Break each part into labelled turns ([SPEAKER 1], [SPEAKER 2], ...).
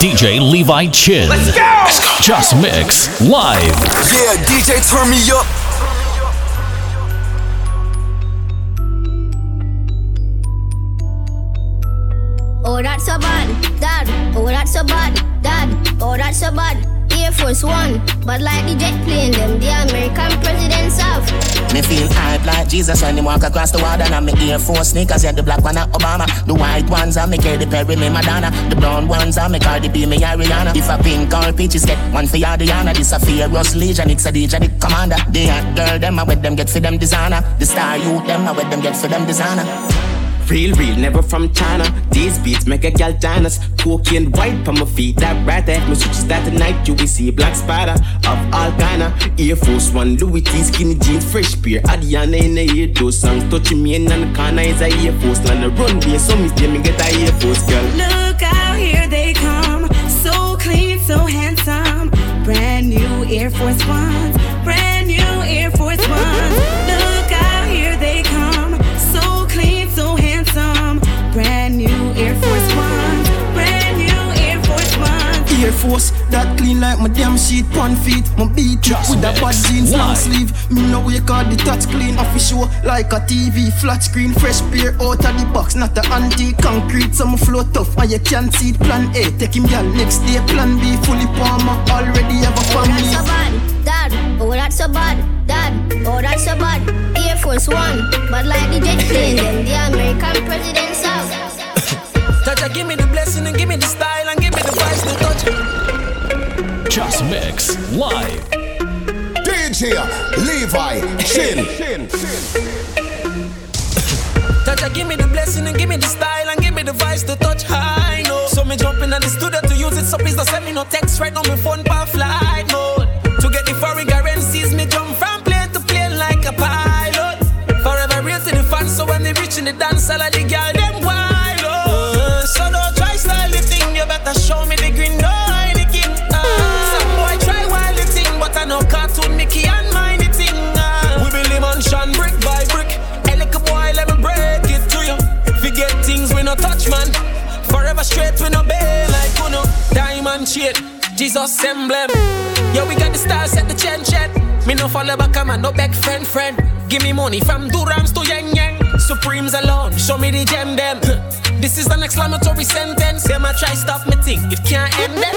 [SPEAKER 1] DJ Levi Chin.
[SPEAKER 2] Let's go!
[SPEAKER 1] Just Mix live.
[SPEAKER 3] Yeah, DJ, turn me up.
[SPEAKER 4] Oh, that's so bad, dad. Oh, that's so bad, dad. Oh, that's so bad. Air Force One, but like the jet plane, them the American presidents have.
[SPEAKER 5] Me feel hype like Jesus when he walk across the water. And me Air Force sneakers, yeah, the black one Obama. The white ones are me Katy Perry, me Madonna. The brown ones are me Cardi B, me Ariana. If a pink or peaches get one for Adriana. This a Fearless Legion, it's a DJ, the commander. The hot girl, them I with them get for them designer. The star youth, them I with them get for them designer.
[SPEAKER 6] Real, real, never from China. These beats make a gal dance. Cocaine white on my feet, that right there. My switches that tonight, you will see black spider of all kinda. Air Force One, Louis T, skinny jeans, fresh beer. Adiana in the ear, those songs touching me in the corner is a Air Force. On the runway, so me me get a Air Force girl.
[SPEAKER 7] Look out, here they come. So clean, so handsome. Brand new Air Force Ones. Brand new Air Force Ones. Force
[SPEAKER 8] that clean like my damn sheet, one feet. My beat
[SPEAKER 1] Just
[SPEAKER 8] with the
[SPEAKER 1] mix.
[SPEAKER 8] bad jeans, long sleeve. Me no wake all the touch clean. Off the show like a TV, flat screen, fresh pair out of the box, not the anti concrete. Some flow tough, and you can't see it. Plan A, take him girl next day. Plan B, fully palmer, already have a
[SPEAKER 4] Oh, that's
[SPEAKER 8] family.
[SPEAKER 4] so bad, dad. Oh, that's so bad, dad. Oh, that's so bad. Air Force One, but like the jet plane, them the American presidents have.
[SPEAKER 6] Touch, give me the blessing and give me the style and give me the voice to touch.
[SPEAKER 1] Just Mix live.
[SPEAKER 9] DJ Levi Chin.
[SPEAKER 6] Touch, give me the blessing and give me the style and give me the voice to touch high note. So me jumping in at the studio to use it, so please don't send me no text right now. My phone per flight Jesus emblem. Yo, we got the stars at the chen chen. Me no follow back, man, no back friend friend. Give me money from Durams to Yang Yang. Supremes alone, show me the gem them. This is an exclamatory sentence. Them I try stop me thing, it can't end them.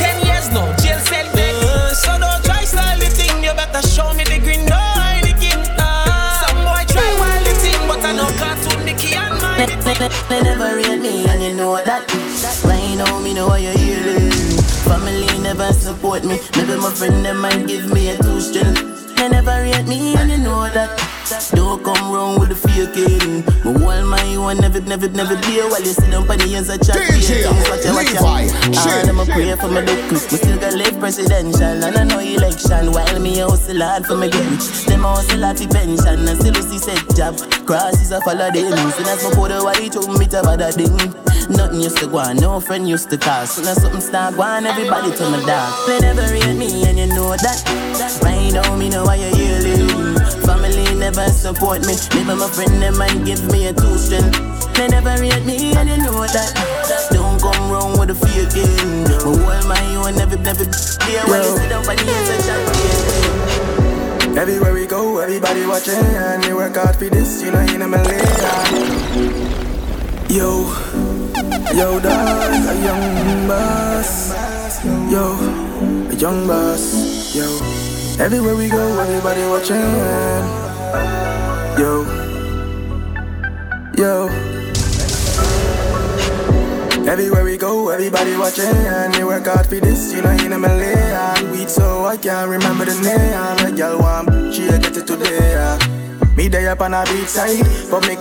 [SPEAKER 6] Ten years no jail cell uh, So don't try style the thing, you better show me the green no Heineken. Uh, some boy try wild the thing, but I know cartoon Mickey and mine.
[SPEAKER 5] They, they, they never rate me and you know that Right now me know why you're healing Family never support me. Maybe my friend them might give me a two string They never rate me and you know that Don't come wrong with the faking. My whole my one never, never, never be While. You sit down on the ends of chat
[SPEAKER 9] DJ
[SPEAKER 5] Watch out, watch out.
[SPEAKER 9] Chin.
[SPEAKER 5] Ah, I'ma pray for my duck Me still got live presidential And I know election. While me hustle hard for my gun Them hustle hard for pension And still see set job. Crosses a follow them Soon as my put the white home me to bother ding Nothing used to go on, no friend used to call. Soon as something start going everybody to my dog They never rate me and you know that. Right now me know why you're healing Family never support me. Maybe my friend them might give me a two strength They never rate me and you know that. Don't come wrong with the faking My whole my own never, never be you sit down for the chat
[SPEAKER 8] Everywhere we go, everybody watching, and you work hard for this, you know, in a million. Yo, yo, dog, a young boss. Yo, a young boss. Yo, everywhere we go, everybody watching. Yo, yo. Everywhere we go, everybody watching, and they work hard for this, you know, in a million. Weed, so I can't remember the name. A girl want, she get it today. yeah. Me day up on a beach side, but me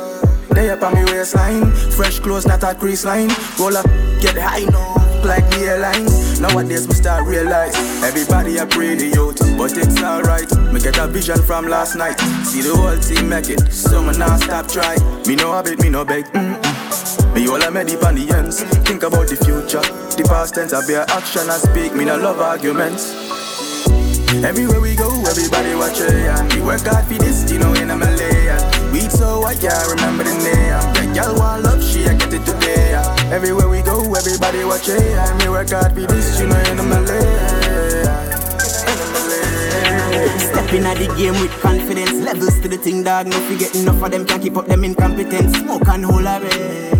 [SPEAKER 8] day up on me waistline. Fresh clothes, not a crease line. Roll up, get high, no, like the airlines. Nowadays, me start realize everybody a pretty youth, but it's alright. Me get a vision from last night. See the whole team make it, so me not stop try. Me no habit, me no beg. Mm-mm. Me all I made deep on the ends. Think about the future. The past tense I bear action and speak. Me no love arguments. Everywhere we go, everybody watch it And we work hard for this, you know, in a Malayan We so I can't remember the name The girl want love, she I get it today Everywhere we go, everybody everybody watching. And me work hard for this, you know, in the Malay.
[SPEAKER 5] Stepping at the game with confidence. Levels to the thing, dog. No forget enough of them. Can't keep up them incompetence. Smoke and hold a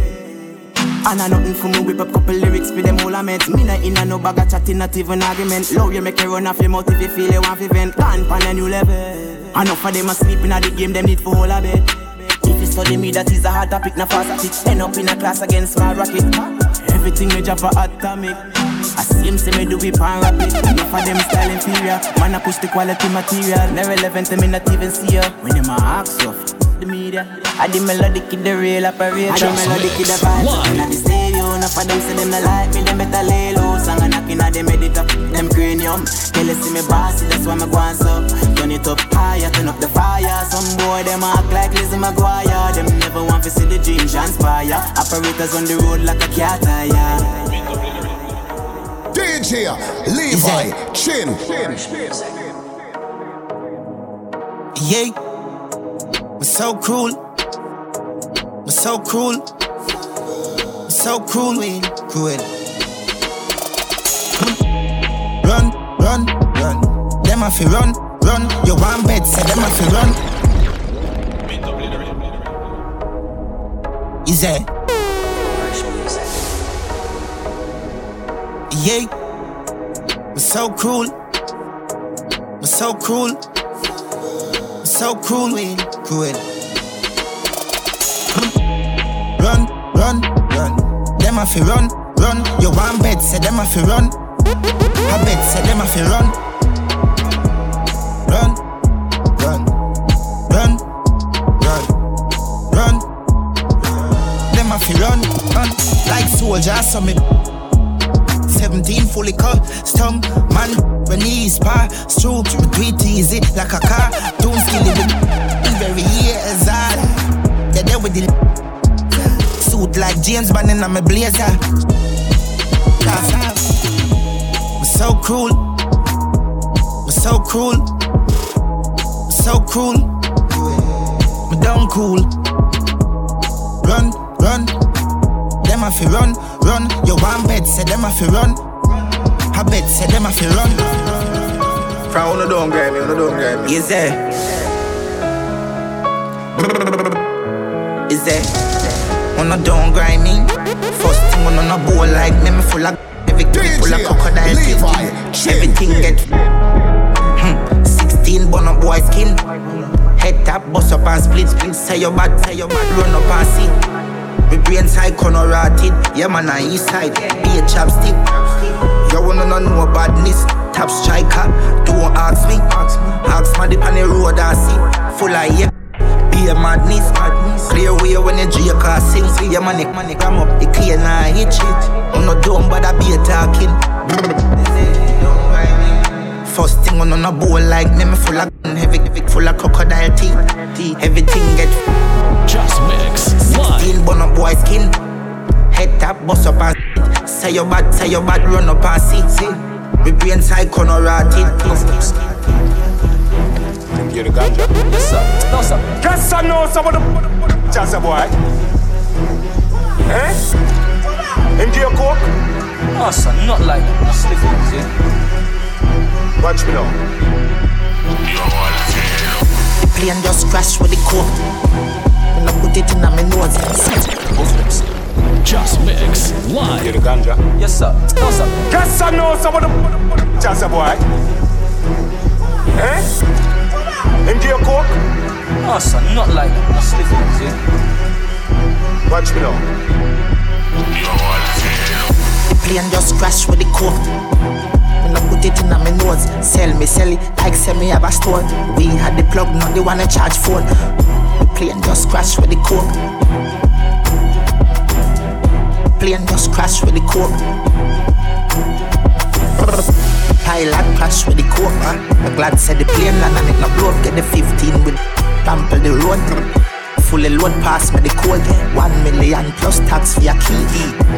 [SPEAKER 5] and I nothing for me. Whip up couple lyrics for them all I meant Me not in a no bag of chatting, not even argument. Love you make you run off your mouth if you feel you want to vent Gone pan a new level. Enough of them a sleeping at the game, them need for all a bed. If you study me, that is a hard topic, not fast topic End up in a class against my rocket. Everything drop for atomic I see him say me do it pan rapid Enough of them style inferior Man I push the quality material Never relevant, them me not even see ya When them a ask you the media. I the melodic in the real operator. I the melodic in the vibes. In the stereo, enough of them say them not like me. Them better lay low. Song and knocking at them edit up them cranium. Tell us see me bossy, that's why me going up. Turn it up higher, turn up the fire. Some boy them act like Lizzie McGuire. Them never want to see the dream transpire. Operators on the road like a cat tire.
[SPEAKER 9] DJ Levi Chin.
[SPEAKER 2] Yeah. We're so cruel. We're so cruel. We're so cruel. Cruel. Run, run, run. Them have to run, run. You want bed, say them have to run. Is that? Yeah. We're so cruel. We're so cruel. We're so cruel cruel. Run, run, run. Them a fi run, run. You want bed, say them a fi run. A bed, say them a fi run. Run, run, run, run, run. Them a fi run, run. Like soldiers, so me. 17 fully cut, stung, man, when he's pass through, do it easy like a car, don't skill it very years old. They're there with the suit like James Bond in my blazer. We're so cruel. We're so cruel. We're so cruel. We're down cool. Run, run. Them a fi run, run. You want bed, say them a fi run. I bet, say them a fi run.
[SPEAKER 8] From the don't grab me, on don't grab me.
[SPEAKER 2] Yes, sir. Is on a don't grind me? First thing on a bowl like me, me full of everything full of crocodile teeth. Everything get hmm, 16 bun up boy skin. Head tap, bust up and split, split. Say your bad, say your bad, run up and see. My brain side corner rotted. Yeah man, I east side. Be a chopstick. You wanna know badness? Top striker. Don't ask me. Ask me the on the road I see. Full of yeah Be a madness. Clear way when you drink or sing. See your money, money gram up, it clear now hit it. I'm not dumb, but I be a talking. First thing on a bowl like me, me full of heavy, heavy, full of crocodile teeth. Everything get
[SPEAKER 1] just mix.
[SPEAKER 2] 16 bun up boy skin. Head tap, bust up and say your bad, say your bad, run up and see. see. Me brain side corner rotted
[SPEAKER 8] you the ganja?
[SPEAKER 6] Yes, sir. No, sir.
[SPEAKER 8] Guess I know some of the jazz boy. Eh? Into your coke?
[SPEAKER 6] No, sir. Not like that. Slick ones, yeah.
[SPEAKER 8] Watch me now.
[SPEAKER 2] The plane just crashed with the coke. When I put it in my nose.
[SPEAKER 1] Just mix live.
[SPEAKER 8] You the ganja?
[SPEAKER 6] Yes, sir. No, sir.
[SPEAKER 8] Guess I know some of the jazz boy. Eh? Into your coke?
[SPEAKER 6] Oh, son, not like that. Slick ones, yeah.
[SPEAKER 8] Watch me now.
[SPEAKER 2] The plane just crashed with the coke. When I put it in my nose, sell me, sell it like sell me have a store. We had the plug, not the one to charge phone. The plane just crashed with the coke. Plane just crashed with the coke. Pilot crash with the coke, man. I'm glad said the plane land and it no blow up. Get the 15 with trample the road fully load pass me the code. One million plus tax for your key.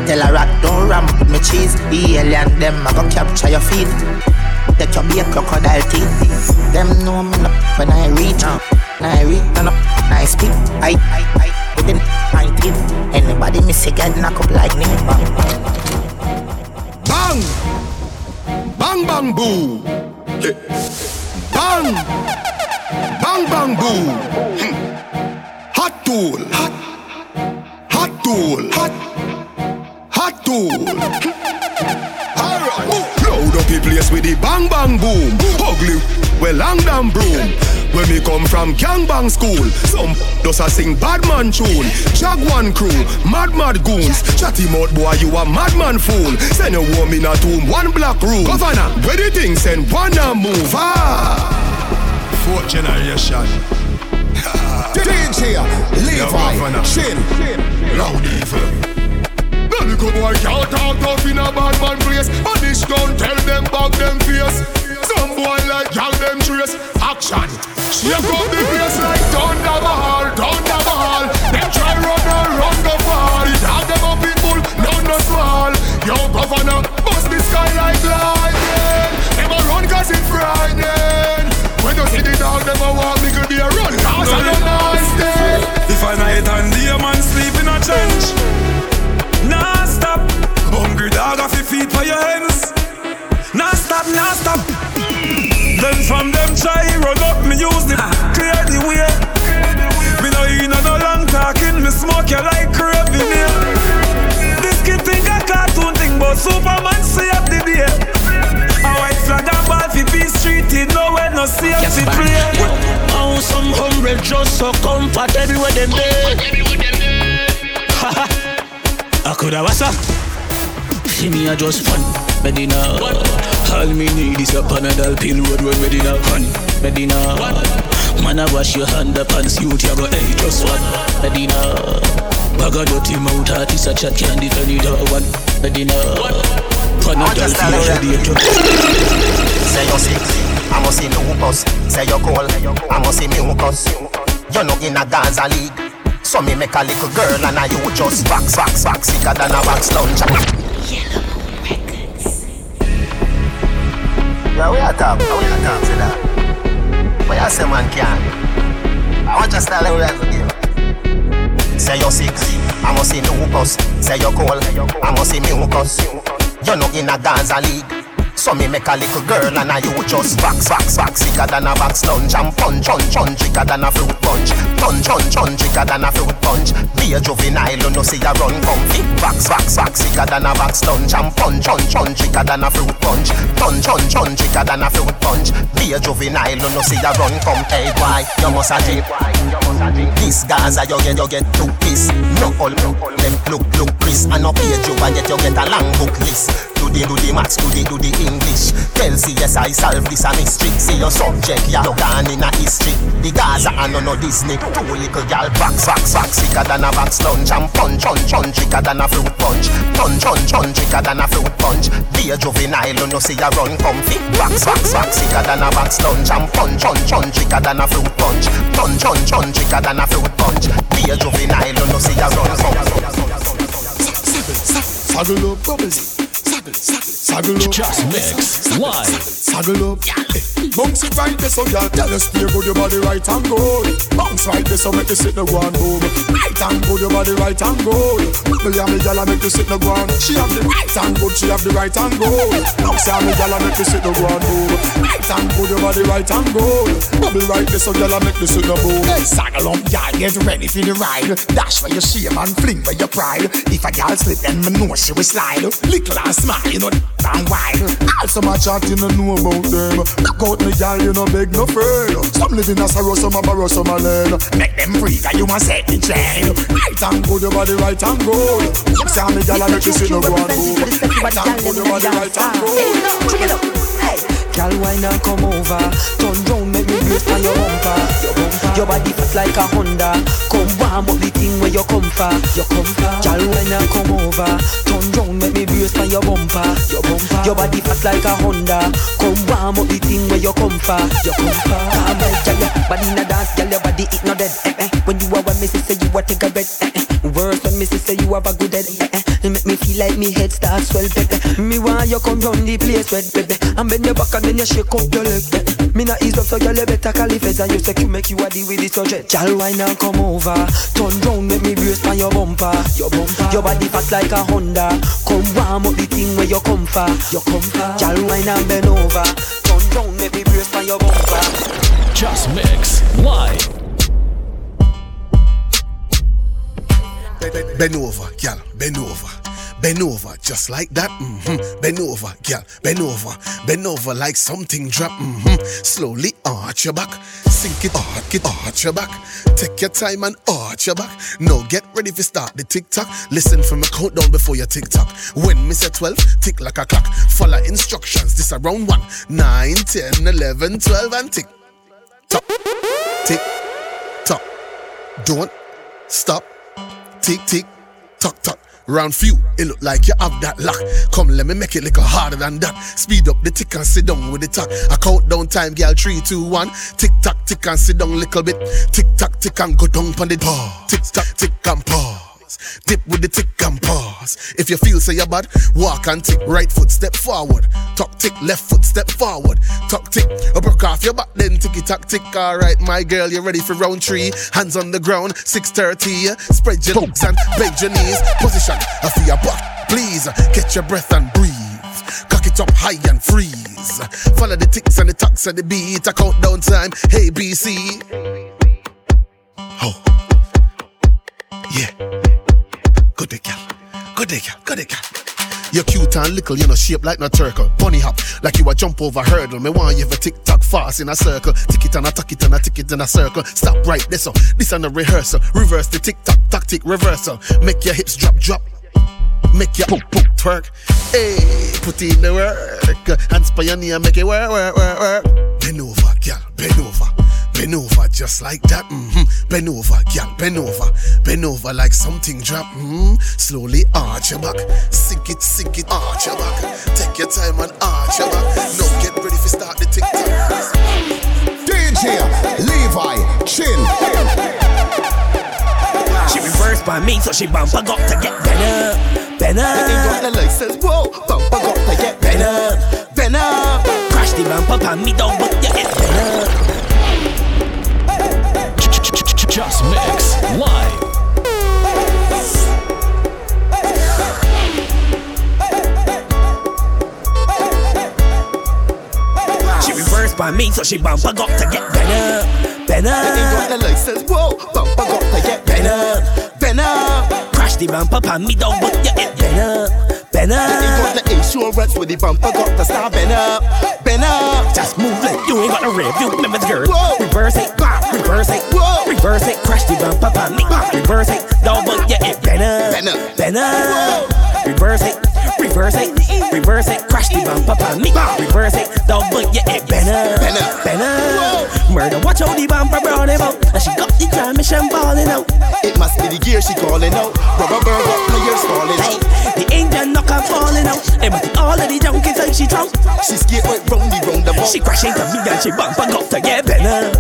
[SPEAKER 2] Tell a rat don't ram with me cheese. The alien them I go capture your feet. Take your beer crocodile teeth. Them know me not when I reach. When I reach, no, no, I speak. I, I, I, within, I tip. Anybody miss a get knock up like me.
[SPEAKER 10] Bang, bang, bang. Bang, bang, boo. Bang. Bang, bang, boo. Hmm. Hot tool. Hot. Hot tool. Hot. Hot tool. Alright. Load up the place with the bang bang boom. Ugly. Well, long damn broom. When me come from gangbang school, some does a sing bad man tune. Jaguan crew, mad mad goons. Chatty mouth boy, you a madman fool. Send a woman in a tomb, one black room. Governor, where the thing send one a move. Ah, fourth generation.
[SPEAKER 11] DJ Levi Chin
[SPEAKER 10] Loud evil. The little boy can't talk tough in a bad man place. But this don't tell them back them face. Some boy like y'all them trace action. Shake up the place like thunder ball, thunder ball. Them try run and run the fall. Dog them up in bull, none no small. Yo governor, bust the sky like lightning. Them a run cause it's frightening. When you see the dog, them a walk, a run cause I don't nice day.
[SPEAKER 8] If I night and day, man sleep in a trench. Nah stop, hungry dog off your feet for your hands. Nah stop, nah stop. Then from them try run up, me use the clear the way. Me no in no long talking, me smoke you like craving
[SPEAKER 12] just so comfort everywhere them there. I coulda was up. See me a just fun, Medina. All me need is a Panadol pill road when Medina fun, Medina. Man, I wash your hand up and see what you go. Hey, just one, Medina. Bag of dirty mouth, artist a chat defend it. uh, One, Medina. Panadol pill radiator.
[SPEAKER 13] Say you're sick, I must see lupus. Say you're cold, I must see mucus. You're not in a Gaza league. So me make a little girl and I you just wax, wax, wax sicker than a wax lunch. Yeah, we are talk, we are talk to that. But you say man can. I want just tell you to give. Say you're sick, I must see lupus. Say you're cold, I must see mucus. You're not in a Gaza league. So me make a little girl and I you just wax, wax, wax sicker than a wax lunch and punch, punch, punch, thicker than a fruit punch. Punch, punch, punch, thicker than a fruit punch. Be a juvenile, you know see a run comfy. Wax, wax, wax sicker than a wax lunch and punch, punch, punch, thicker than a fruit punch. Punch, punch, punch, thicker than a fruit punch. Be a juvenile, you know see a run come. Hey, why you must a drink? This Gaza you get, you get two piece. No all, all, them look, look, Chris. And no page you and yet you get a long book list. Do the, do the maths, do the, do the English. Tell CSI solve this a mystery. See your subject, ya no gone in a history. The Gaza and no no Disney. Two little gal box, box, box, sicker than a box lunch. And punch, punch, punch, thicker than a fruit punch. Punch, punch, punch, thicker than a fruit punch. Be a juvenile, you know see ya run comfy. Box, box, box, sicker than a box lunch. And punch, punch, punch, thicker than a fruit punch. Punch, punch, punch, thicker than a fruit punch. Be a juvenile, you know see ya run comfy.
[SPEAKER 10] Saggle up, bubble. Saggle, saggle, saggle up.
[SPEAKER 1] Just mix live.
[SPEAKER 10] Saggle up. Eh, bounce it right there, so y'all tell us steer good your body right and good. Bounce right there, so make you sit the ground boom. Right and good your body right and good. Bubble ya me gyal make you sit the ground. She have the right and good, she have the right and good. Bounce ya me gyal make you sit the ground boom. Right and good your body right and good. Bubble right there, so y'all make you sit the boom.
[SPEAKER 11] Hey, saddle up, y'all get ready for the ride. Dash for your shame and fling for your pride. If a gal slip, then me know she will slide. Little and smile, you know, and wide.
[SPEAKER 10] Also my chat, you don't know about them. Look out me gyal, you no beg no friend. Some live in a sorrow, some a borrow, some a lend.
[SPEAKER 11] Make them free, cause you must set the chain.
[SPEAKER 10] Right and good, your body right and good. Say me gyal, make you sit no go and move. Right and good, your body right and good.
[SPEAKER 14] Girl, why not come over? Turn round, make me brace on your bumper. Your. Your body fat like a Honda. Come warm up the thing where you come for. You come for. Why not come over? Turn round, make me brace on your bumper. Your bumper. Your body fat like a Honda. Come warm up the thing where you come for. You come for. Come on, girl, your body in a dance, girl, your body it not dead. Eh, eh. When you are with me, say you are take a bed. Eh, eh. Worse when me say you have a good head. Eh, eh. You make me feel like me head starts swell, baby. Me want you come round the place, red, baby. And bend your back and then you shake up your leg. Me not ease up, so girl you better call it and you say you make you a deal with the subject. Girl, why not come over? Turn round, make me brace on your bumper. Your bumper. Your body fat like a Honda. Come warm up the thing where you come for. You come for. Girl, why not bend over? Turn round, make me brace on your bumper.
[SPEAKER 1] Just mix live.
[SPEAKER 15] Bend over, girl, bend over. Bend over, just like that. Mm-hmm. Bend over, girl. Bend over. Bend over like something drop. Mm-hmm. Slowly arch your back. Sink it, arch it, arch your back. Take your time and arch your back. No, get ready to start the tick tock. Listen for my countdown before your tick tock. When me say 12, tick like a clock. Follow instructions. This around 1, 9, 10, 11, 12, and tick tock. Tick tock. Don't stop. Tick, tick, tock, tock. Round few, it look like you have that luck. Come, let me make it little harder than that. Speed up the tick and sit down with the talk. I count down time, girl. Three, two, one. Tick tock, tick and sit down little bit. Tick tock, tick and go down on the pause. Tick tock, tick and pause. Dip with the tick and pause. If you feel say you're bad, walk and tick. Right foot step forward. Tuck tick, left foot step forward. Tuck tick, or broke off your back, then ticky tock tick. Alright, my girl, you ready for round three? Hands on the ground, 630. Spread your legs and bend your knees. Position, uh, I feel your back. Please, catch your breath and breathe. Cock it up high and freeze. Follow the ticks and the tucks and the beat. I count down time. Hey, BC. Oh. Yeah. Good day, gal. Good day, gal. Good day, gal. You're cute and little, you know, shaped like no turtle. Bunny hop, like you a jump over hurdle. Me want you for tick tock fast in a circle. Tick it and a tuck it and a tick it in a circle. Stop right there, so this and a rehearsal. Reverse the tick tock, tactic reversal. Make your hips drop, drop. Make your poop, poop, twerk. Hey, put in the work. Hands by your knee and make it work, work, work, work. Bend over, gal, bend over. Bend over just like that. Mm-hmm. Bend over, gal, bend over. Bend over like something drop. Mm-hmm. Slowly arch your back. Sink it, sink it, arch your back. Take your time and arch your back. Now get ready for start the tick tock.
[SPEAKER 11] DJ Levi Chin.
[SPEAKER 16] She reversed by me, so she bumper got to get better, better.
[SPEAKER 11] Ain't got the license, whoa, bumper got to get better, better.
[SPEAKER 16] Crash the bumper by me, don't but you get better.
[SPEAKER 1] Just mix live.
[SPEAKER 16] She reversed by me, so she bumper got to get better, better.
[SPEAKER 11] Ain't got the license, whoa, bumper got to get better, better.
[SPEAKER 16] Crash the bumper by me, don't but you get better, better.
[SPEAKER 11] Ain't got the insurance with the bumper got to start bend up, bend up.
[SPEAKER 16] Just move like you ain't got no rev, you remember the girl.
[SPEAKER 11] Whoa.
[SPEAKER 16] Reverse it, bop, reverse it,
[SPEAKER 11] Whoa.
[SPEAKER 16] reverse it, crash the bumper by me, reverse it, don't but you get better,
[SPEAKER 11] Better.
[SPEAKER 16] better. Reverse it, reverse it, reverse it, crash the bumper by me, reverse it, don't but you get better,
[SPEAKER 11] Better.
[SPEAKER 16] better. Murder, watch how the bumper brought out, and she got the transmission balling out.
[SPEAKER 11] It must be the gear she calling out. Rubber bird got players falling
[SPEAKER 16] Hey,
[SPEAKER 11] out.
[SPEAKER 16] the engine knock her falling out. Must be all of the junkies like she drunk.
[SPEAKER 11] She skate right round the roundabout.
[SPEAKER 16] She crash into me and she bumper got to get better,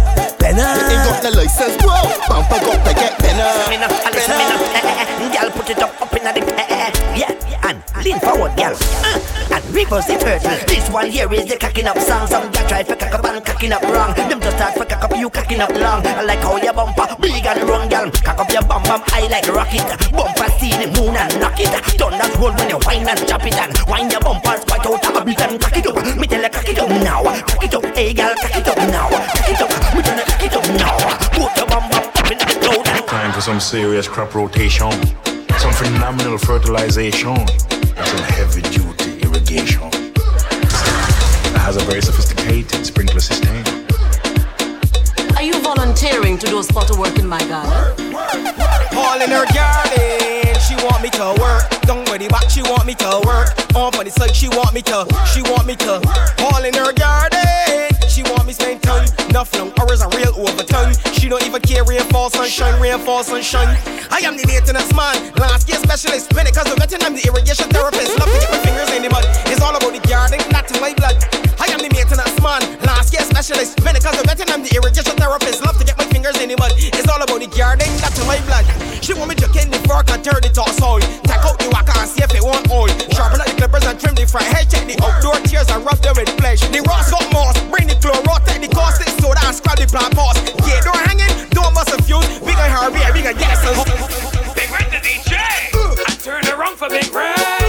[SPEAKER 16] better.
[SPEAKER 11] Ain't got the license, whoa, bumper got to get better,
[SPEAKER 17] me now, listen me now. Eh, eh, eh. Girl, put it up, up in the yeah, and lean forward, girl, uh, and reverse the turtle. This one here is the cocking up song. Some girl try to cock up and cocking up wrong. Them just start to cock up, you cocking up long. I like how your bumper big and run, girl. Cock up your bum bum, I like rocket. Bumper see the moon and knock it. Turn that roll when you whine and chop it and wind your bumpers quite out of a bit and cock it up. Me tell you cock it up now, cock it up, hey girl, cock it up now,
[SPEAKER 18] for some serious crop rotation, some phenomenal fertilization, and some heavy duty irrigation. It has a very sophisticated sprinkler system.
[SPEAKER 19] Are you volunteering to do a spot of work in my garden?
[SPEAKER 20] All in her garden, she want me to work. Don't worry back, she want me to work. Up on the side, she want me to, she want me to. All in her garden, she want me spend time. Enough long hours and real overtime. She don't even care rainfall, sunshine, rainfall, sunshine. I am the maintenance man, landscape specialist. When it comes to vetting, I'm the irrigation therapist. Love to get my fingers in the mud. It's all about the garden, not in my blood. I am the maintenance man, landscape specialist. When it comes to vetting, I'm the irrigation therapist. Love to get my fingers in the mud. It's all about the garden, not in my blood. She want me to in the fork and turn it all soil. Take out the waka and see if it want oil. Sharpen up the clippers and trim the front. Check the outdoor tears and rub them with flesh. The Ross got moss, bring the chloro, take the
[SPEAKER 21] pressure soda and scrub the plant pots. Yeah, don't hang it, don't bust a fuse. We can hurry,
[SPEAKER 20] we can get some. Big Red the DJ. I turn around for Big Red.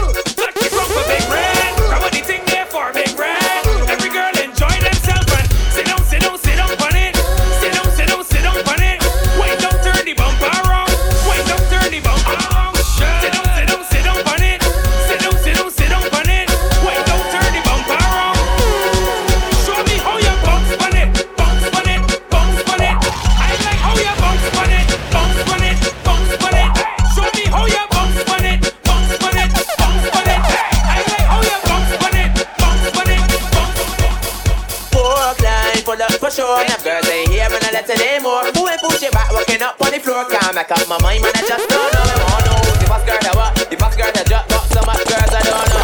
[SPEAKER 21] Up on the floor. Can't make up my mind, man, I just don't know. I wanna know the fast girl that what, the fast girl that drop, got so much girls I don't know.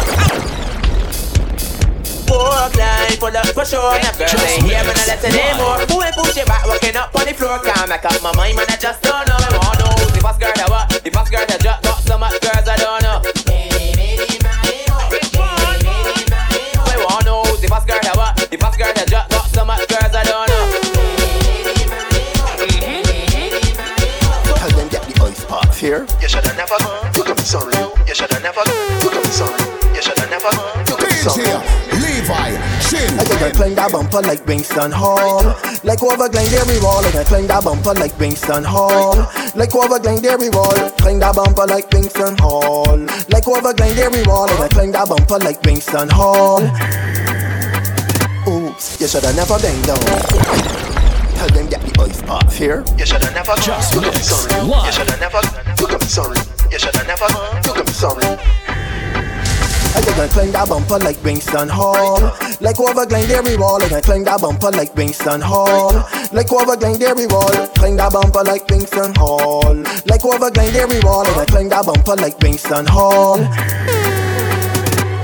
[SPEAKER 21] Walk line, pull up for sure. Enough girls ain't here, man, I let it anymore. Who ain't push it back, walking up on the floor. Can't make up my mind, man, I just don't know. I wanna know the fast girl that what, the fast girl that drop, got so much girls Chin. I
[SPEAKER 22] climb that bumper like Winston Hall. Like over Glengarry Wall. Like I climb that bumper like Winston Hall. Like over Glengarry Wall. Climb that bumper like Winston Hall. Like over Glengarry Wall. Like I climb that bumper like Winston Hall. Oops, you shoulda never been down. Tell them get the ice pop here. You shoulda never.
[SPEAKER 1] Just
[SPEAKER 22] can be
[SPEAKER 1] mix
[SPEAKER 22] sorry. You shoulda never. You can be sorry. You shoulda never. You can be sorry. I climb that bumper like Winston Hall. Like over Glengarry Wall. Like I that bumper like Winston Hall. Like over Glengarry Wall. Climb that bumper like Winston Hall. Like over Glengarry Wall. Like I climb that bumper like Winston Hall.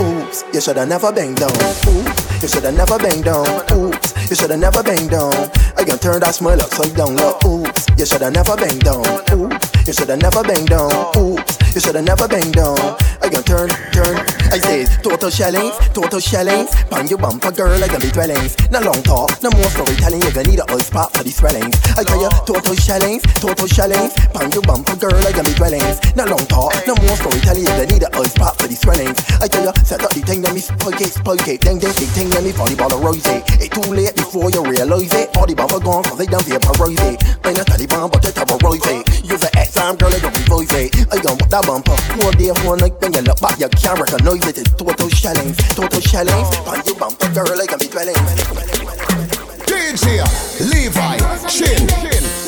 [SPEAKER 22] Oops, you shoulda never bang down. Oops, you shoulda never bang down. Oops, you shoulda never bang down. I can turn that smile upside down. Look, oops, you shoulda never bang down. Oops, you shoulda never bang down. Oops, you shoulda never bang down. I can turn, turn. I say total shellings, total shellings. Bang your bumper, girl, I can be dwellings. No long talk, no more storytelling. You gonna need a ice pop for these swellings. I tell you, total shellings, total shellings. Bang your bumper, girl, I can be dwellings. No long talk, no more storytelling. You gonna need a ice pop for these swellings. I tell you, set up the thing, let me spike it, spike it. Ding, ding, ding, ding, let me volleyball a rose it. It's too late before you realize it. All the bumper gone, cause they done vaporize it. Ain't a Taliban, but they terrorize it. Use an X-time, girl, I don't revoice it. I gon' want that bumper. One day, one night, when you look back, you can't recognize it. It's total shellings, total shellings. Bang your bumper, girl, I can be dwellings.
[SPEAKER 11] DJ, Levi,
[SPEAKER 22] Chin. They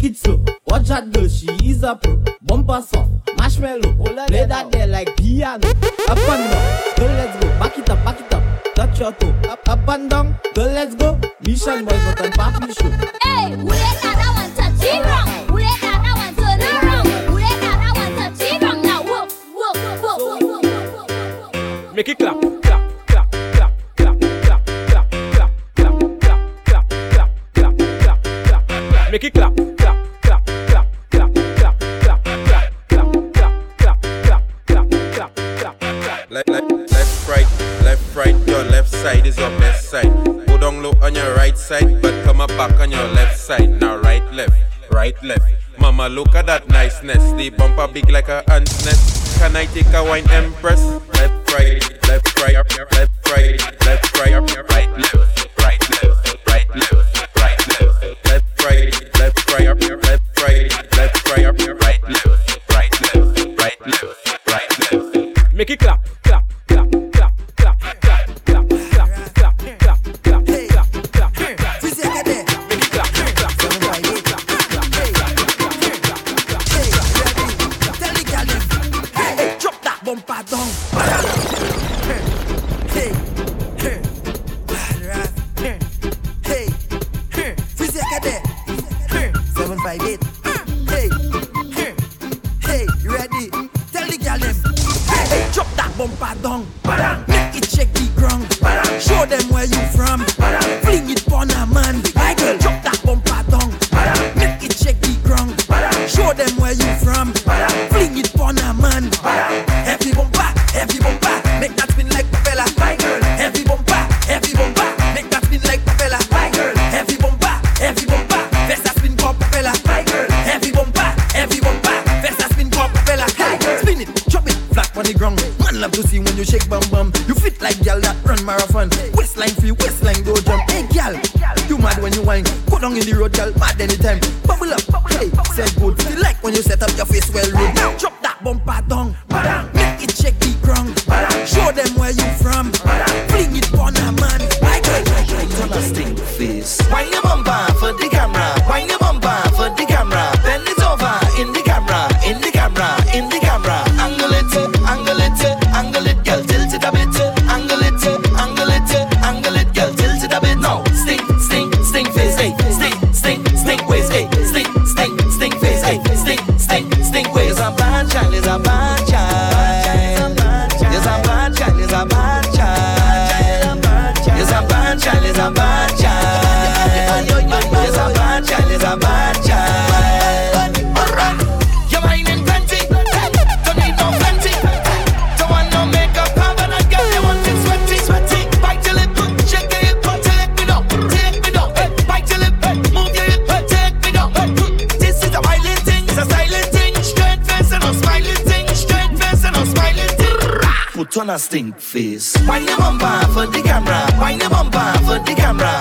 [SPEAKER 22] Make it slow. Watch that girl, she is a pro. Bumper soft, marshmallow. Play that there like piano. Up and down, girl, let's go. Back it up, back it up. Touch your toe. Up, up and down, girl, let's go. Mission boys, not on papi show.
[SPEAKER 23] Hey, who let that one touch it wrong? Who let that one turn it wrong? Who let that one touch it wrong? Now, whoop, whoop, whoop, whoop, whoop.
[SPEAKER 24] Make it clap. Make it clap.
[SPEAKER 25] side is your best side. Go down low on your right side, but come up back on your left side. Now right, left, right, left. Mama, look at that niceness. The bumper big like a ant's nest. Can I take a wine empress? Left, right, left, right, left, right, left, right, right, left, right, left, right, left, left, right, left, right, left, right, left, right, left, right, left.
[SPEAKER 24] Make it clap. vibe it.
[SPEAKER 22] Hey, hey, hey, you ready? Tell the gal them. Hey, drop that bumper down. Make it shake the ground. Show them where you from. down in the a
[SPEAKER 20] stink face. Wine your bumper for the camera, wine your bumper for the camera.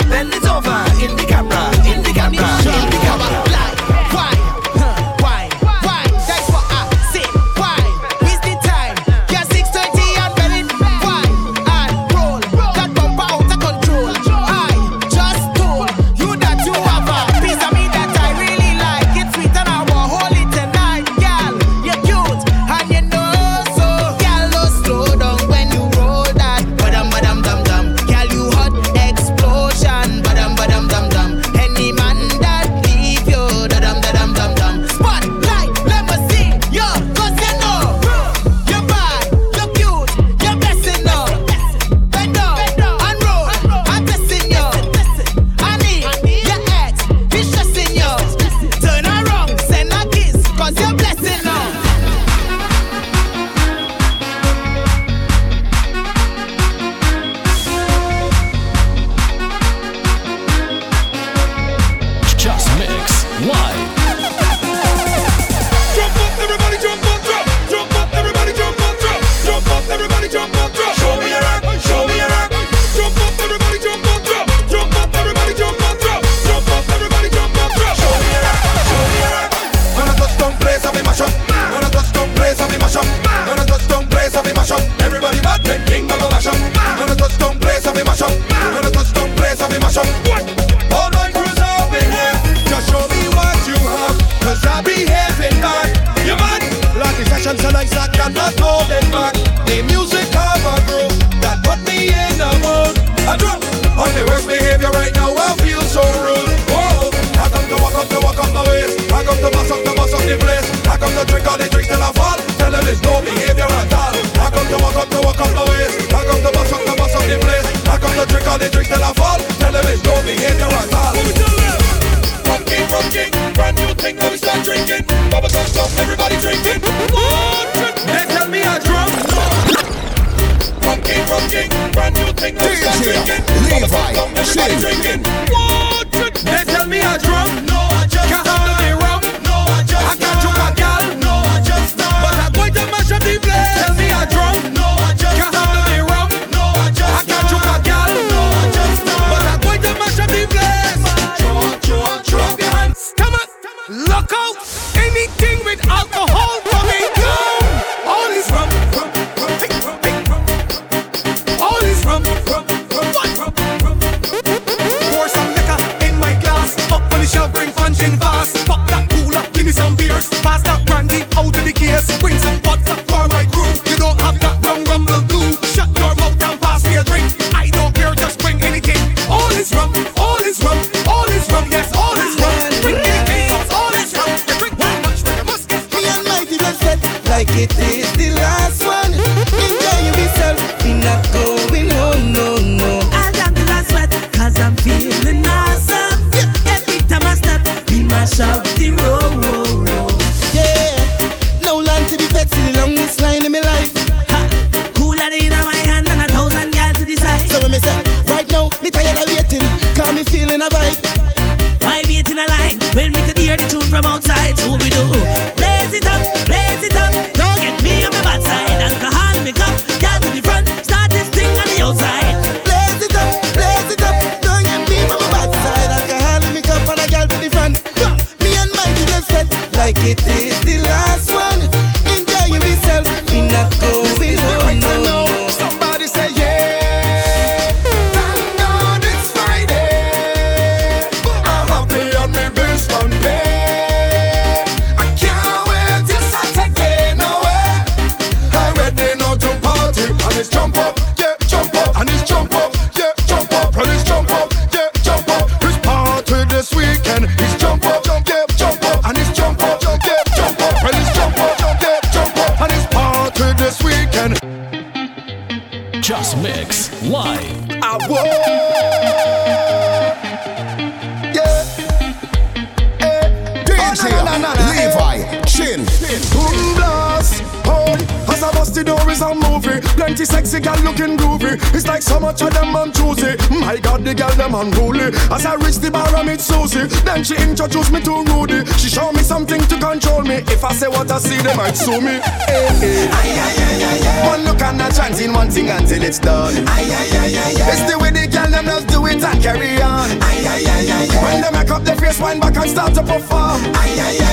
[SPEAKER 10] Sexy gal looking groovy. It's like so much of them on choosy. My God, the gal them unruly. As I reach the bar, I meet Susie. Then she introduced me to Rudy. She showed me something to control me. If I say what I see, they might sue me. Eh, eh. Hey, hey. One look and a chanting one thing until it's done. Aye aye aye aye. It's the way the gal them just do it and carry on. Ay, ay, ay, ayay. When they make up their face, wind back and start to perform.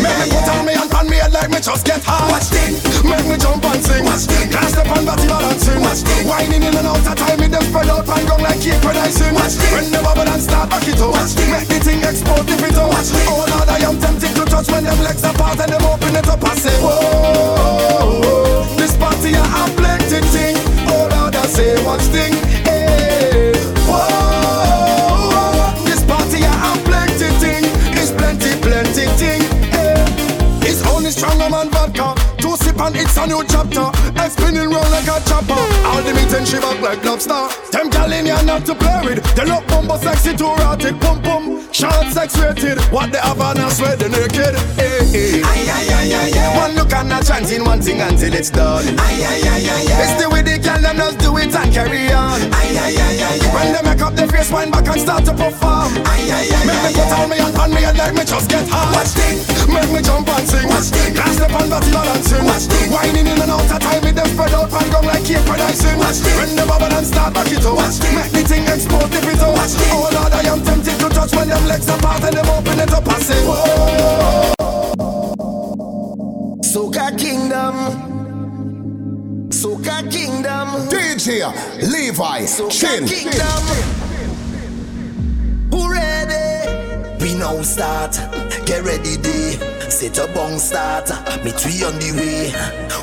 [SPEAKER 10] Make me put on me and pan me head like me just get hard. Watch this. Make me jump and sing. Watch this. Can't step on body balancing. Watch this. Whining in and out of time, me them spread out and go like cake when I sing. Watch this. When the bubble and start back it up. Watch this. Make the thing explode if it out. Watch this. Oh Lord, I am tempted to touch when them legs apart and them open it up. I say, whoa, whoa. this party I have plenty thing. Oh Lord, I say what's thing. Hey, Stronger man and it's a new chapter. Head spinning round like a chopper. All the meat and she back like lobster. Them gal in here not to play with. They look bumbo sexy too erotic. Pum pum. Short sex rated. What they have on us sweat the naked. Eh, eh. Hey, hey. Ay, ay, ay, ay, ay. One look and a chanting one thing until it's done. Ay, ay, ay, ay, ay. It's the way the gal them just do it and carry on. Ay, ay, ay, ay, ay. When they make up their face, wind back and start to perform. Ay, ay, ay, Make me put on me and pan me and let me just get hard. Watch this. Make me jump and sing. Watch this. Can't step on body balancing. Watch this. Whining in and out of time, with them spread out and gong like cake when I sing. Watch this. When the bubble and start back it up. Watch this. Make the thing explode if it out. Watch this. Oh Lord, I am tempted to touch when them legs apart and them open it up and say, Whoa.
[SPEAKER 2] Soca Kingdom. Soca Kingdom.
[SPEAKER 11] DJ Levi,
[SPEAKER 2] Soca
[SPEAKER 11] Chin.
[SPEAKER 2] Kingdom. Who ready? We now start. Get ready, day. Set a bong start. Meet we on the way.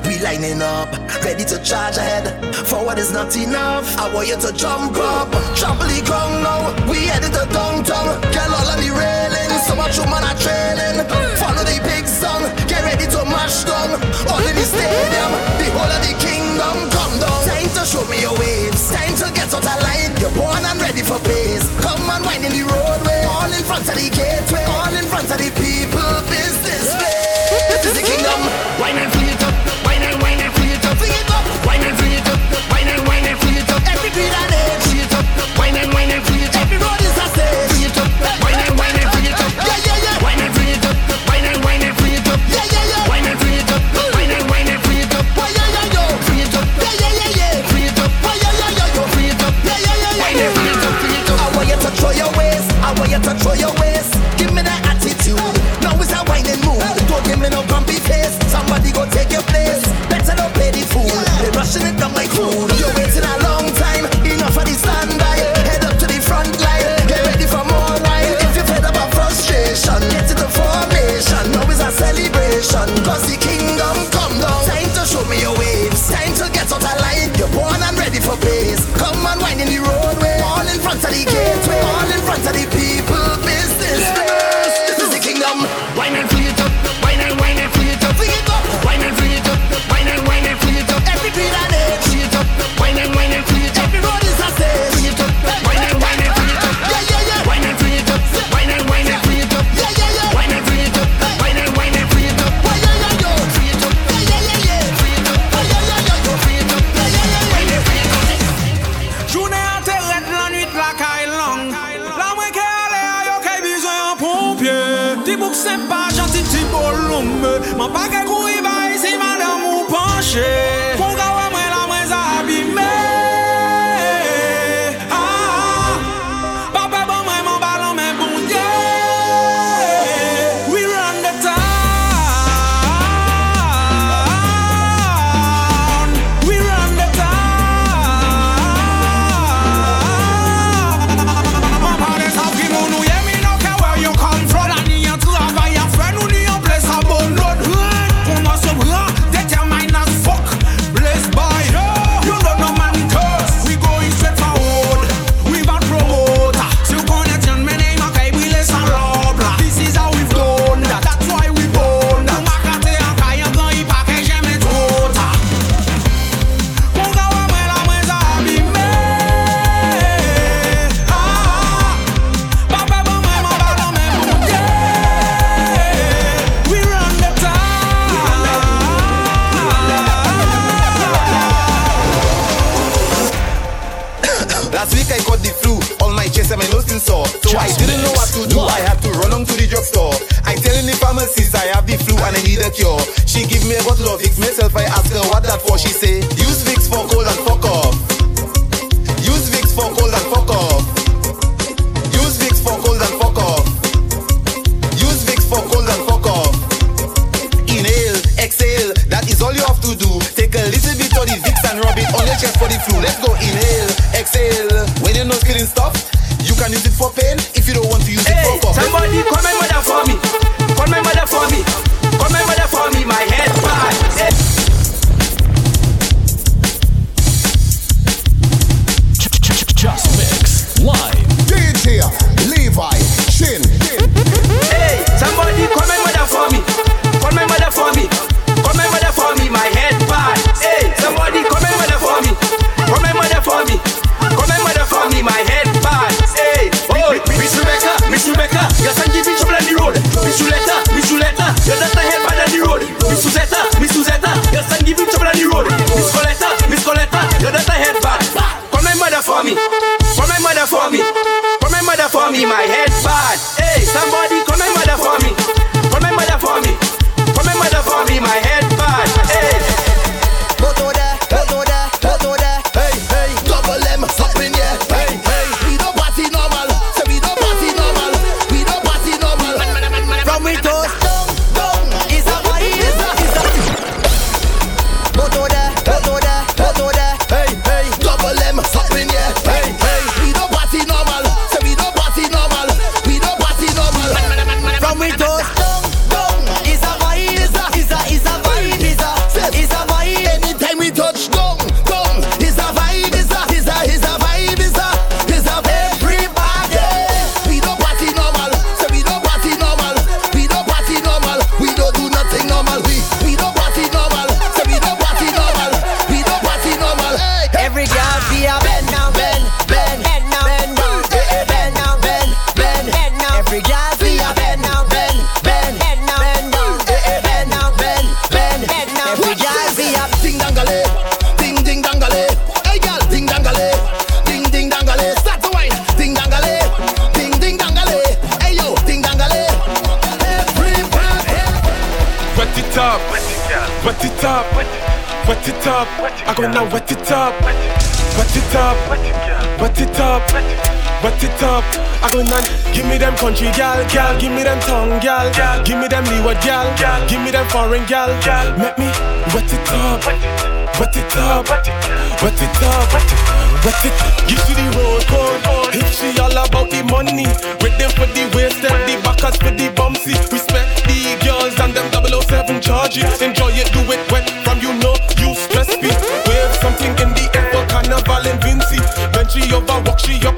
[SPEAKER 2] We lining up, ready to charge ahead. Forward is not enough. I want you to jump up, trample the ground now. We headed to downtown. Get all on the railing. So much woman are trailing. Follow the big song. Get ready to mash down. All in the stadium, the whole of the kingdom. Come down. Time to show me your waves. Time to get out of line. You're born and ready for pace. Come and wind in the roadway. All in front of the gateway. up.
[SPEAKER 6] I
[SPEAKER 26] go
[SPEAKER 9] none. Give me them country gal, gal. Give me them tongue gal, gal. Give me them leeward gal, gal. Give me them foreign gal, gal. Let me wet it up. Wet it up, wet it up, wet it. up, what it. Give to the road code. If she all about the money, waiting for the waist step, the backers for the bumpsy. Respect the girls and them 007 charges. Enjoy it, do it wet from you know you stress me. Wave something in the air for carnival and Vinci. she over, walk she up.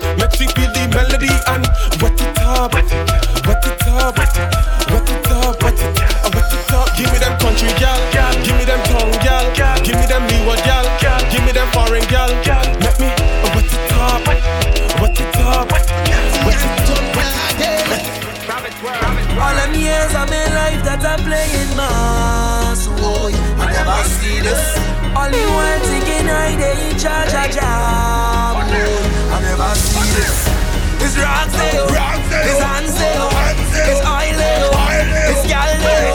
[SPEAKER 6] this. Only one thing I they in charge of job. I've never seen this. It's rock sale, it's hand sale, it's
[SPEAKER 11] oil, it's gal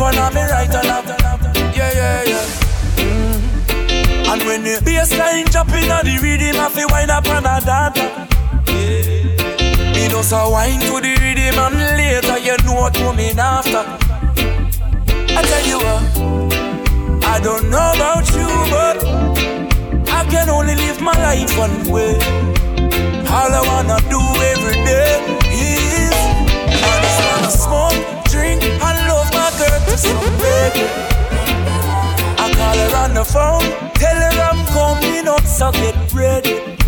[SPEAKER 11] in a me right and left. Yeah, yeah, yeah. Mm. And when the bassline in a the rhythm, I feel wind up and a dance. Me just a wine to the rhythm and later you know what coming after. I tell you what. I don't know about you, but I can only live my life one way. All I wanna do every day my girl to some reggae. I call her on the phone, tell her I'm coming up, so get ready.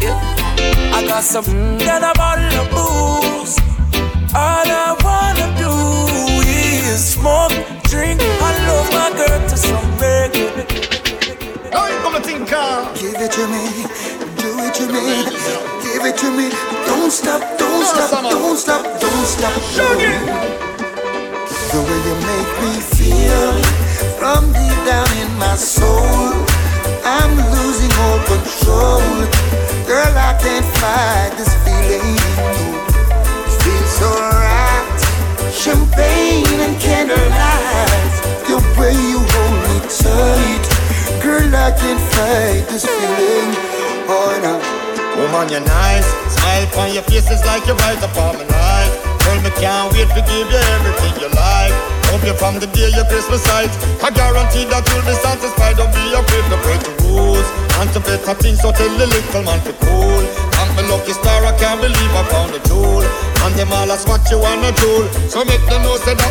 [SPEAKER 11] Yeah. I got some and a bottle of booze. All I wanna do is smoke, drink, and love my girl to some reggae.
[SPEAKER 2] Give it to me, do it to me, give it to me. Don't stop, don't stop, don't stop, don't stop. The way you make me feel from deep down in my soul, I'm losing all control. Girl, I can't fight this feeling. Feels so right. Champagne and candlelight. The way you hold me tight. Girl, I can't fight this feeling. Oh, no.
[SPEAKER 10] Woman, you're nice. Smile on your face is like you're right upon my life. Girl, me can't wait to give you everything you like. Hope you from the day your Christmas sight. I guarantee that you'll be satisfied. Don't be afraid to break the rules. And to better things, so tell the little man to cool. Thank my lucky star, I can't believe I found a jewel. And them all ask what you wanna do. So make them know say that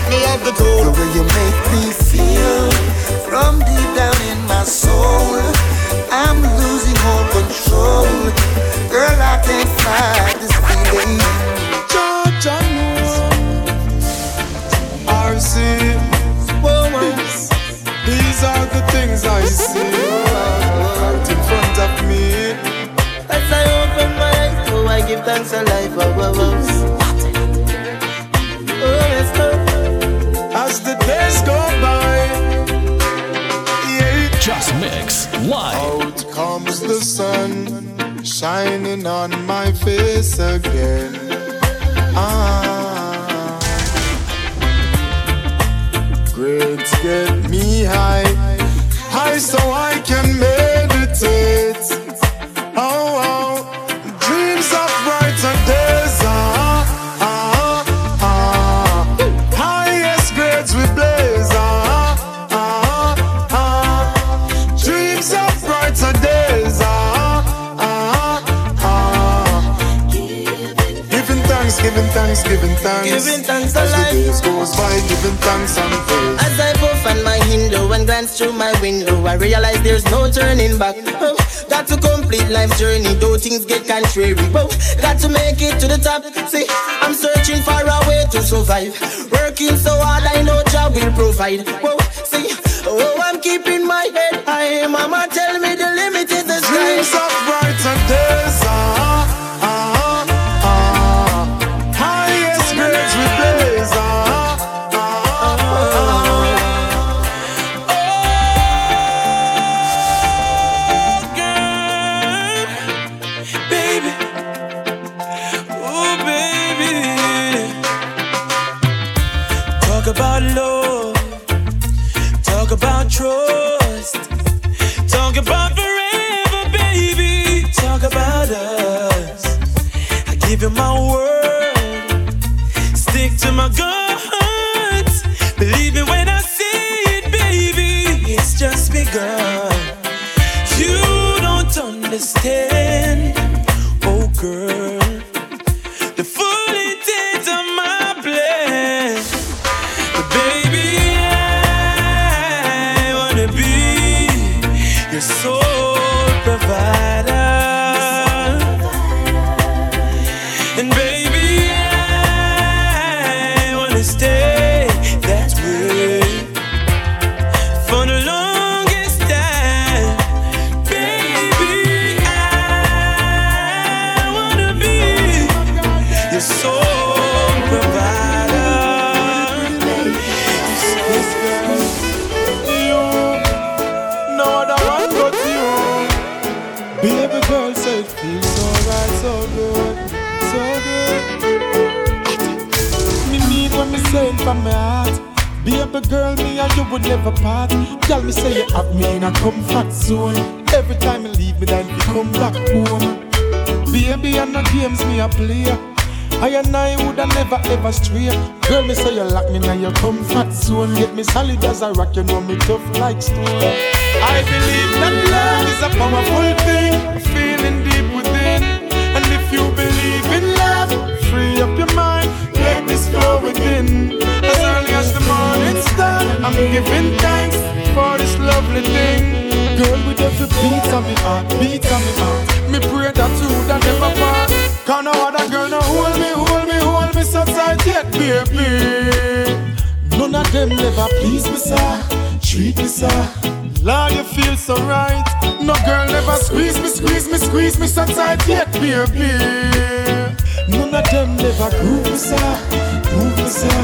[SPEAKER 27] things get
[SPEAKER 5] contrary. Oh, got to make it to the top. See, I'm searching for a way to survive. Working so hard, I know job will provide. Whoa,
[SPEAKER 28] a rock, you them never please me, sir. Treat me, sir. Lord, you feel so right. No girl never squeeze me, squeeze me, squeeze me so tight yet, baby. None of them never groove me, sir. Groove me, sir.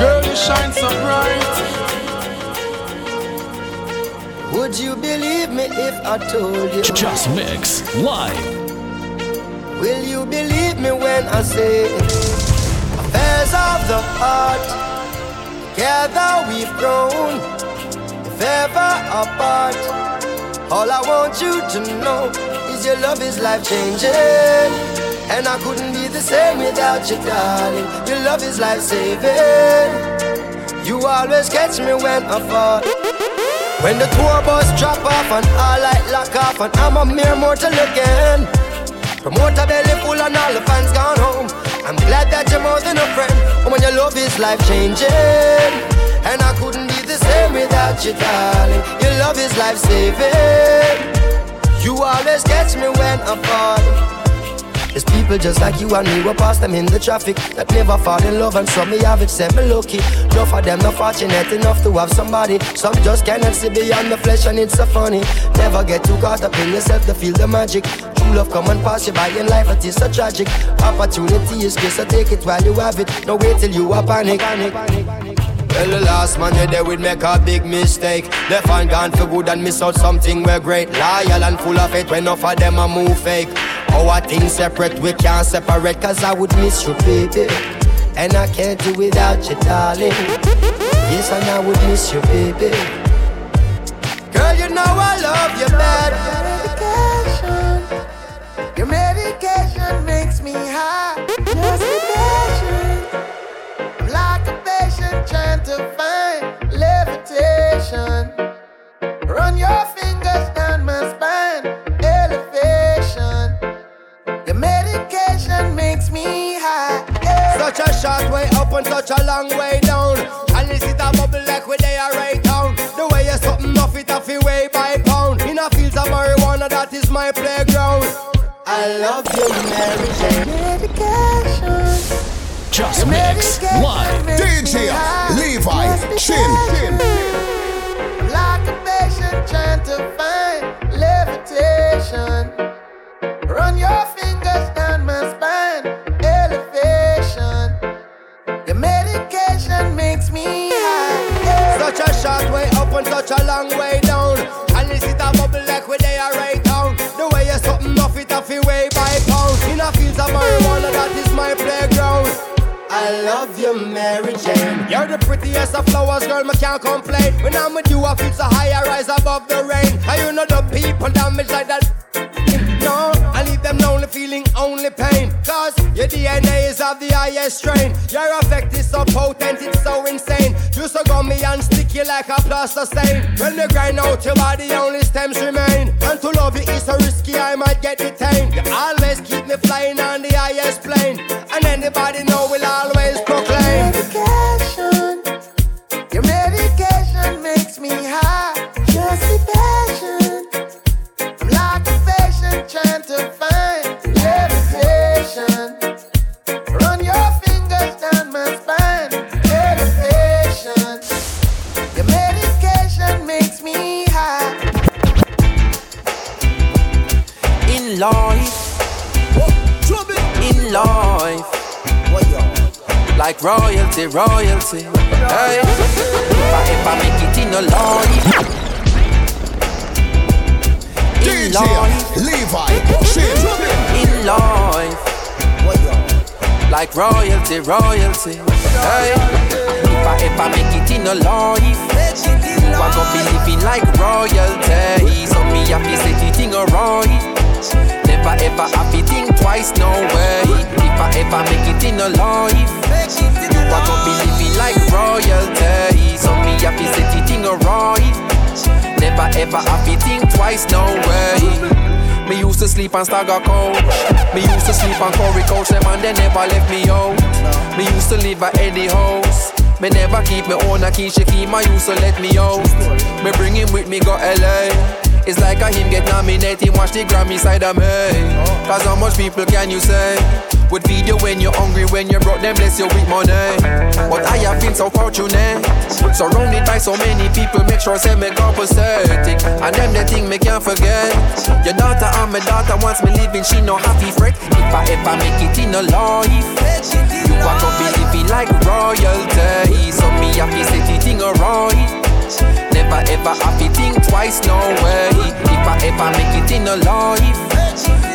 [SPEAKER 28] Girl, you shine so bright.
[SPEAKER 29] Would you believe me if I told you?
[SPEAKER 1] Just Mix Live.
[SPEAKER 29] Will you believe me when I say affairs of the heart? Together we've grown, if ever apart. All I want you to know is your love is life changing. And I couldn't be the same without you, darling. Your love is life saving. You always catch me when I fall. When the tour bus drop off and all light lock off, and I'm a mere mortal again. Promoter belly full and all the fans gone home. I'm glad that you're more than a friend. And when your love is life changing. And I couldn't be the same without you, darling. Your love is life saving. You always catch me when I fall. There's people just like you and me, we pass them in the traffic that never fall in love, and some me have it, said me lucky. Enough of them not fortunate enough to have somebody. Some just cannot see beyond the flesh, and it's so funny. Never get too caught up in yourself to feel the magic. True love come and pass you by in life, it is so tragic. Opportunity is good, so take it while you have it. No wait till you are panic. panic. Well, the last man you there would make a big mistake. Left and gone for good and miss out something we're great. Loyal and full of it when enough of them a move fake. Our things separate, we can't separate, cause I would miss you, baby. And I can't do without you, darling. Yes, and I would miss you, baby. Girl, you know I love you bad. Medication.
[SPEAKER 30] Your medication makes me high. Just be patient. I'm like a patient trying to find levitation.
[SPEAKER 29] Short way up and such a long way down. And this it a bubble like where they are right down. The way you're something off it off your way by pound. In a fields of marijuana, that is my playground. I love you, Mary Jane.
[SPEAKER 30] Medication.
[SPEAKER 1] Just Mix Live.
[SPEAKER 30] DJ
[SPEAKER 11] Levi Chin.
[SPEAKER 30] Like a patient trying to find levitation. Run your fingers me high.
[SPEAKER 29] Such a short way up and such a long way down. And it a bubble like where they are right down. The way you're something off it off your way by pound. In a fields of marijuana, that is my playground. I love you, Mary Jane. You're the prettiest of flowers, girl, me can't complain. When I'm with you, I feel so high, I rise above the rain. And you know the people damage like that. No, I leave them lonely, feeling only pain. Cause your DNA is of the highest strain. Your effect is so potent, it's so insane. You so gummy and sticky like a plaster stain. When you grind out your body, only stems remain. And to love you is so risky, I might get detained. You always keep me flying on the highest plane. And anybody know will always
[SPEAKER 25] royalty, royalty. Hey. If I ever make it in a life. In life.
[SPEAKER 11] Levi.
[SPEAKER 25] In life. Like royalty, royalty. Hey. If I ever make it in a life. Are gonna be living like royalty. So me happy say the thing alright. Never ever happy think twice, no way. If I ever make it in a life, you are gonna be living like royalty. So me happy say the thing alright. Never ever happy think twice, no way. Me used to sleep on Stagger Coach. Me used to sleep on Corey Coach. Them and they never left me out. Me used to live at Eddie House. Me never keep me own a key, she keep my used to let me out. Me bring him with me, go LA. It's like a him get nominated, watch the Grammy side of me. Cause how much people can you say? Would feed you when you're hungry, when you're broke, then bless you with money. But I have been so fortunate. Surrounded by so many people, make sure I say me compensating. And them the thing me can't forget. Your daughter and my daughter wants me living, she no happy fret. If I ever make it in a life, you are gonna be living like royalty. So me happy say the thing alright. Never ever happy think twice, no way. If I ever make it in a life,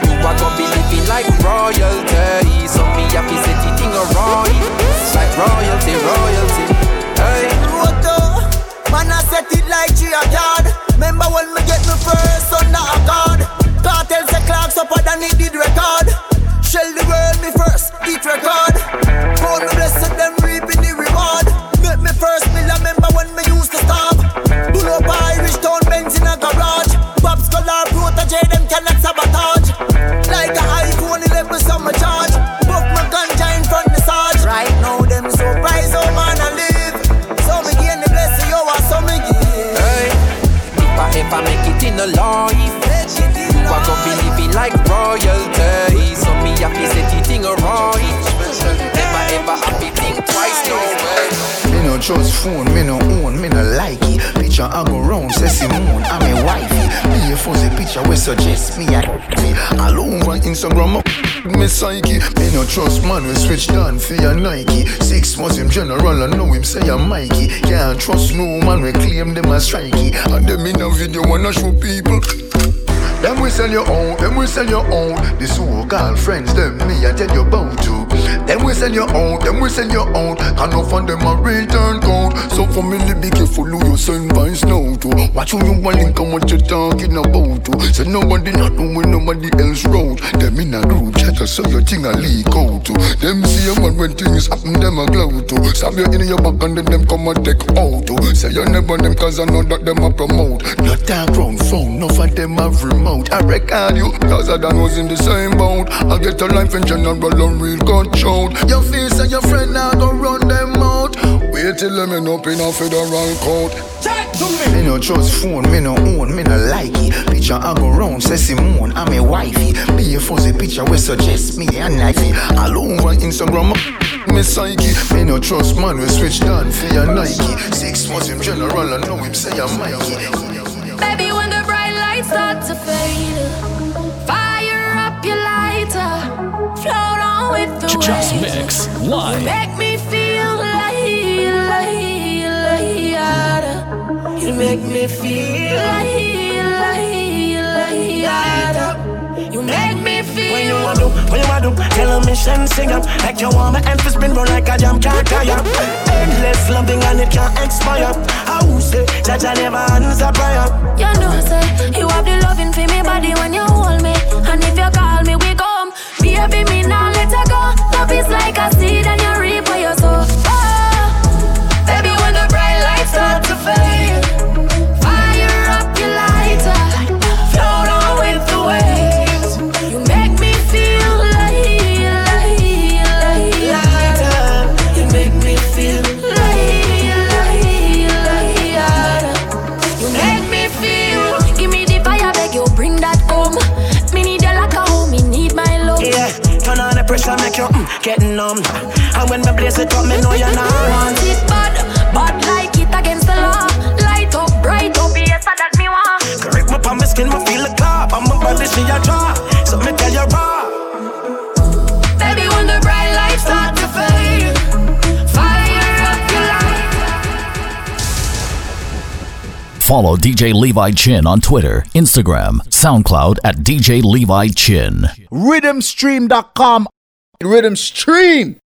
[SPEAKER 22] Instagram, up me psyche. Me no trust man, we switch down for your Nike. Six months him general, I know him say I'm Mikey. Can't trust no man, we claim them as strikey. And them in a video wanna show people. Them we sell your own, them we sell your own. The so-called friends, them me I tell you about to. Them we sell your own, them we sell your own. Can no fund them a return code. So for me, be careful who you send vines now to. Watch who you want and what you talking about to. So nobody not doing nobody else road. Them in a group chat, so your thing a leak out to. Them see a man when things happen, them a glow to. Stab you in your back and then them come and take out to. Say you never them cause I know that them a promote. Not that ground phone, no for them have remote. I record you, cause I done was in the same boat. I get a life in general and real gun shout. Your face and your friend now go run them out. Wait till them end up in a federal court. Me no trust phone, me no own, me no like it. Picture I go round, say Simone, I'm a wifey. Be a fuzzy picture we suggest me a knifey. All over Instagram, me psyche. Me no trust man, we switch down for your Nike. Six months in general, I know him say I'm Mikey.
[SPEAKER 31] Baby, when the bright lights start to fade, fire up your lighter, float on with the
[SPEAKER 1] Just
[SPEAKER 31] waves.
[SPEAKER 1] Mix
[SPEAKER 31] You
[SPEAKER 1] Live.
[SPEAKER 31] make me feel like, like, like, You make me feel like, like, like, You make me feel.
[SPEAKER 5] When you want do, when you want do, tell a mission sing up Like you want my end to spin round like a jam can't tire Endless loving and it can't expire How say, Jaja never answer prayer
[SPEAKER 31] You know, say you have the loving for me body when you hold me, and if you call me, we come. Baby, me now let her go. Love is like a seed and you reap what you sow.
[SPEAKER 5] lace it up, me know you're not
[SPEAKER 31] want it bad, bad like it against the law. Light up, bright up, yes, that me want.
[SPEAKER 5] Grip my palm, my skin, my feel the cop. I'm a body, she a draw. So me tell you raw. Your life.
[SPEAKER 1] Follow DJ Levi Chin on Twitter, Instagram, SoundCloud at DJ Levi Chin.
[SPEAKER 32] RhythmStream.com. RhythmStream.